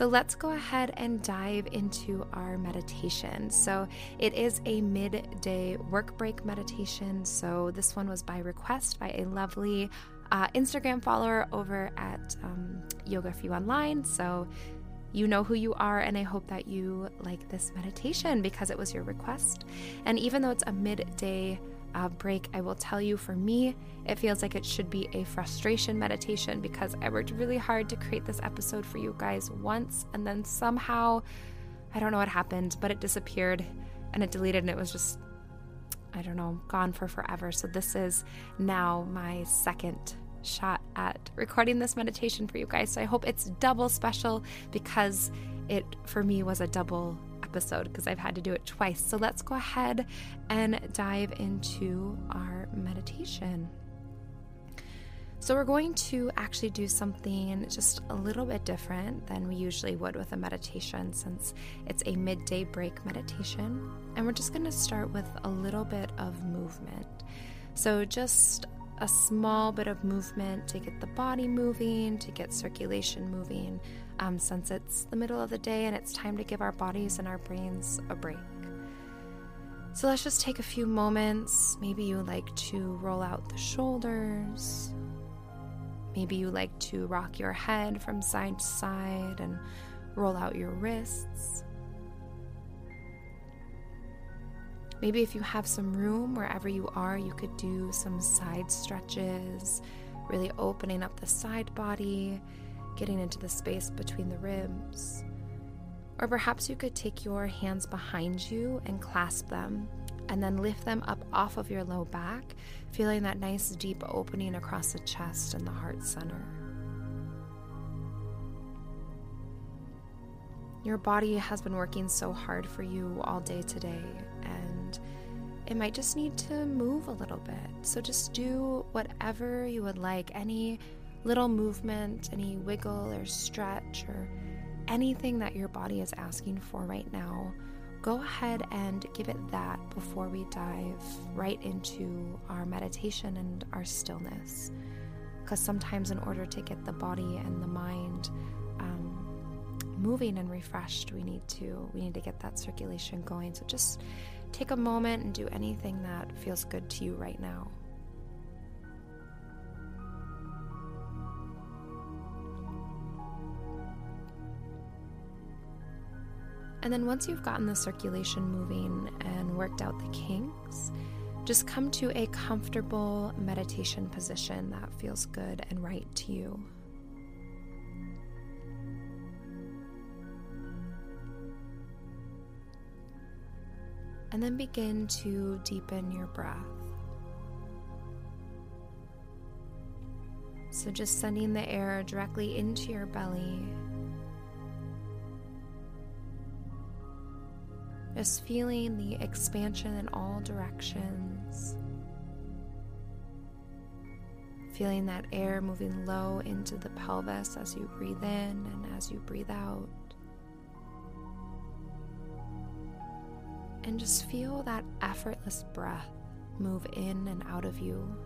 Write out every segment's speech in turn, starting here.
So let's go ahead and dive into our meditation. So it is a midday work break meditation. So this one was by request by a lovely uh, Instagram follower over at um, Yoga for You Online. So you know who you are, and I hope that you like this meditation because it was your request. And even though it's a midday uh, break, I will tell you for me, it feels like it should be a frustration meditation because I worked really hard to create this episode for you guys once, and then somehow, I don't know what happened, but it disappeared and it deleted, and it was just, I don't know, gone for forever. So, this is now my second shot at recording this meditation for you guys. So, I hope it's double special because it, for me, was a double episode because I've had to do it twice. So let's go ahead and dive into our meditation. So, we're going to actually do something just a little bit different than we usually would with a meditation since it's a midday break meditation. And we're just going to start with a little bit of movement. So, just a small bit of movement to get the body moving, to get circulation moving, um, since it's the middle of the day and it's time to give our bodies and our brains a break. So let's just take a few moments. Maybe you like to roll out the shoulders. Maybe you like to rock your head from side to side and roll out your wrists. Maybe if you have some room wherever you are, you could do some side stretches, really opening up the side body getting into the space between the ribs. Or perhaps you could take your hands behind you and clasp them, and then lift them up off of your low back, feeling that nice deep opening across the chest and the heart center. Your body has been working so hard for you all day today, and it might just need to move a little bit. So just do whatever you would like, any little movement, any wiggle or stretch, or anything that your body is asking for right now, go ahead and give it that before we dive right into our meditation and our stillness. Because sometimes, in order to get the body and the mind um, moving and refreshed, we need to we need to get that circulation going. So just take a moment and do anything that feels good to you right now. And then once you've gotten the circulation moving and worked out the kinks, just come to a comfortable meditation position that feels good and right to you. And then begin to deepen your breath. So, just sending the air directly into your belly Just feeling the expansion in all directions. Feeling that air moving low into the pelvis as you breathe in and as you breathe out. And just feel that effortless breath move in and out of you.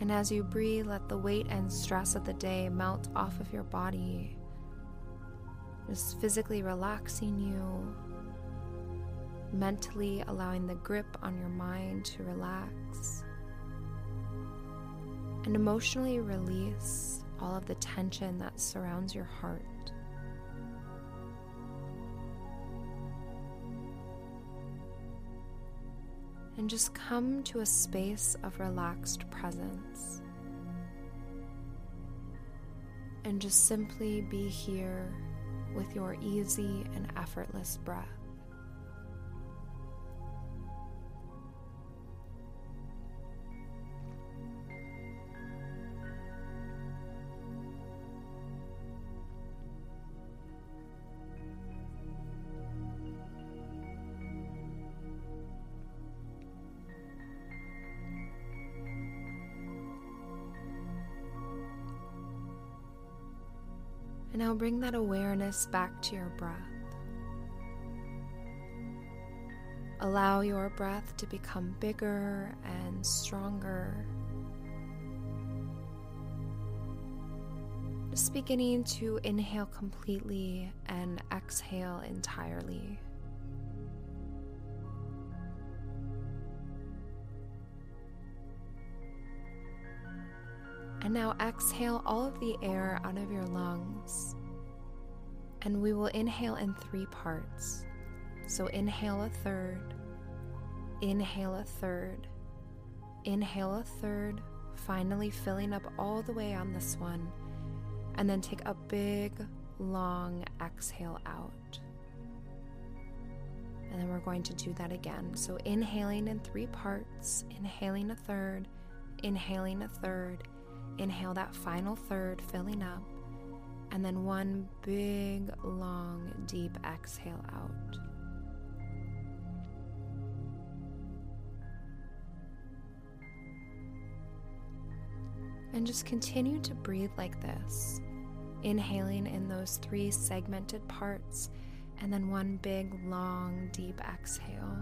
And as you breathe, let the weight and stress of the day melt off of your body, just physically relaxing you, mentally allowing the grip on your mind to relax, and emotionally release all of the tension that surrounds your heart. And just come to a space of relaxed presence. And just simply be here with your easy and effortless breath. Now bring that awareness back to your breath. Allow your breath to become bigger and stronger. Just beginning to inhale completely and exhale entirely. And now exhale all of the air out of your lungs. And we will inhale in three parts. So inhale a third, inhale a third, inhale a third, finally filling up all the way on this one. And then take a big, long exhale out. And then we're going to do that again. So inhaling in three parts, inhaling a third, inhaling a third, inhale that final third, filling up, and then one big, long, deep exhale out. And just continue to breathe like this, inhaling in those three segmented parts, and then one big, long, deep exhale.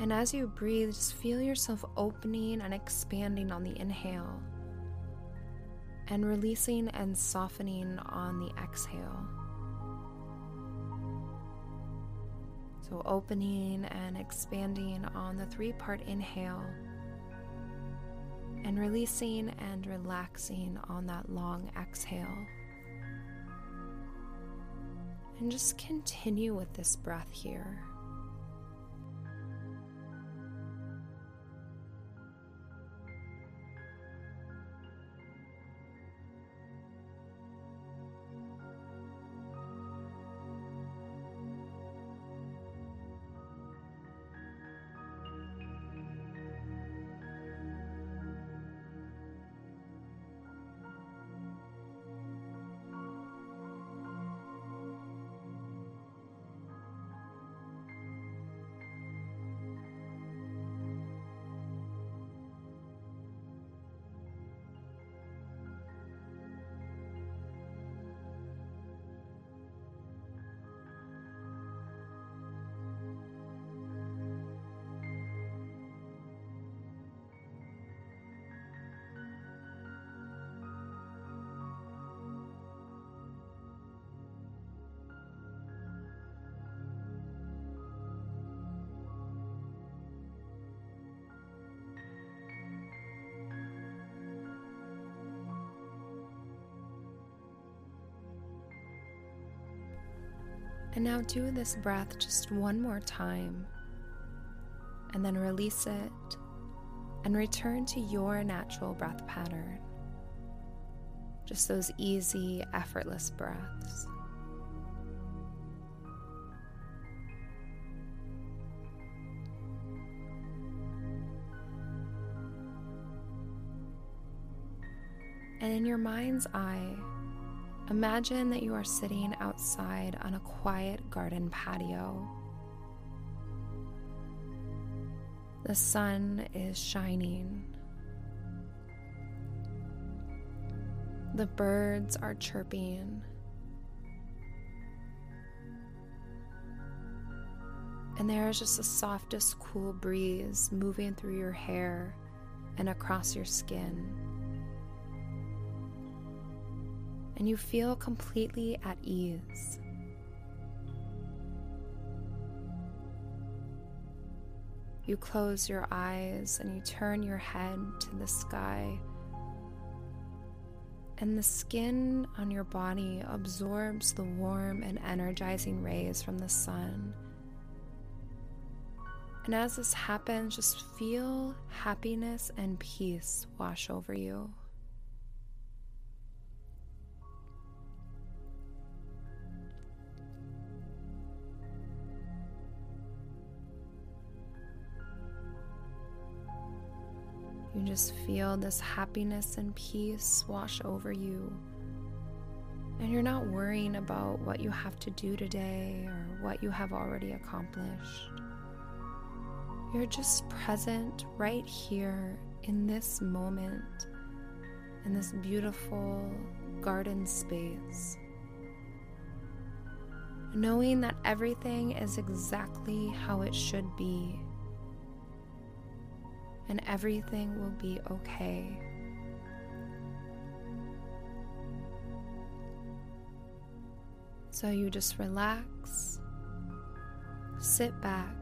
And as you breathe, just feel yourself opening and expanding on the inhale, and releasing and softening on the exhale. So, opening and expanding on the three part inhale and releasing and relaxing on that long exhale. And just continue with this breath here. And now do this breath just one more time. And then release it and return to your natural breath pattern. Just those easy, effortless breaths. And in your mind's eye, Imagine that you are sitting outside on a quiet garden patio. The sun is shining. The birds are chirping. And there is just the softest, cool breeze moving through your hair and across your skin. And you feel completely at ease. You close your eyes and you turn your head to the sky, and the skin on your body absorbs the warm and energizing rays from the sun. And as this happens, just feel happiness and peace wash over you. Just feel this happiness and peace wash over you. And you're not worrying about what you have to do today or what you have already accomplished. You're just present right here in this moment, in this beautiful, garden space. Knowing that everything is exactly how it should be, and everything will be okay. So you just relax, sit back,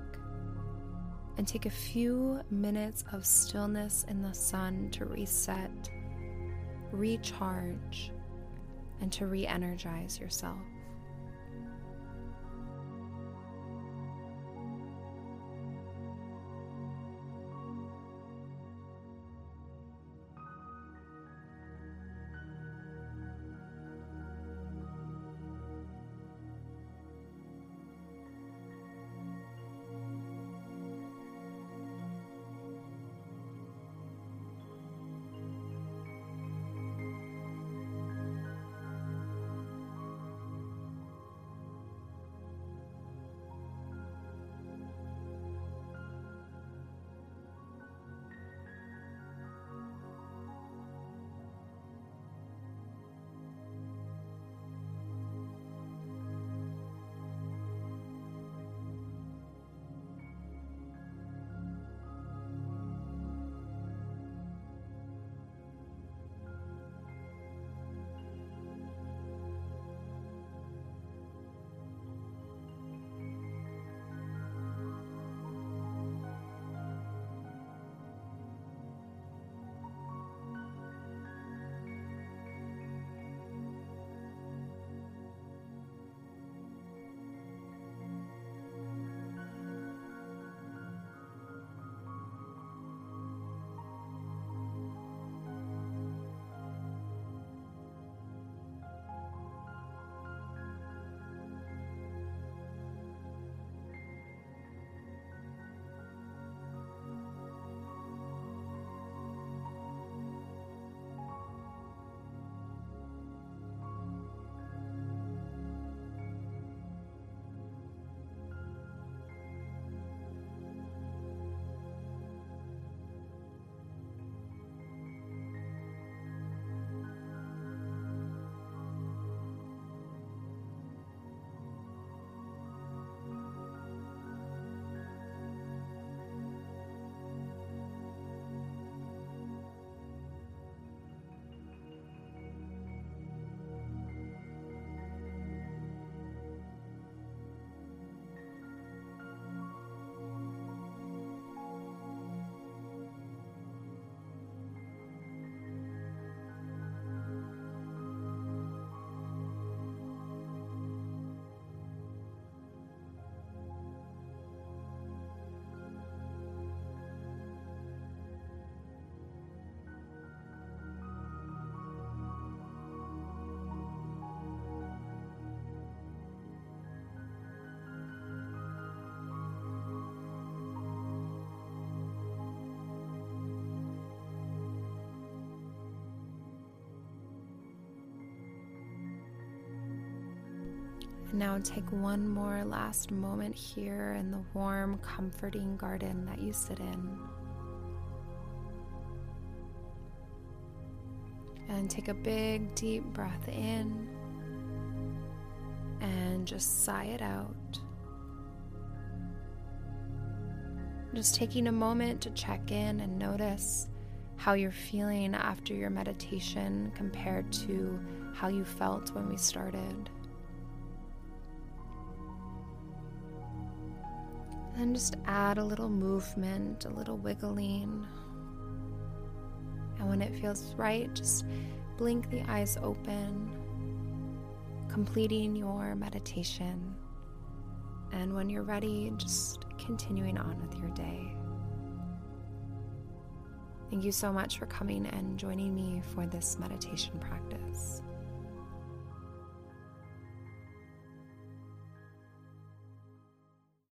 and take a few minutes of stillness in the sun to reset, recharge, and to re energize yourself. Now take one more last moment here in the warm, comforting garden that you sit in. And take a big, deep breath in and just sigh it out. Just taking a moment to check in and notice how you're feeling after your meditation compared to how you felt when we started. And just add a little movement, a little wiggling. And when it feels right, just blink the eyes open, completing your meditation. And when you're ready, just continuing on with your day. Thank you so much for coming and joining me for this meditation practice.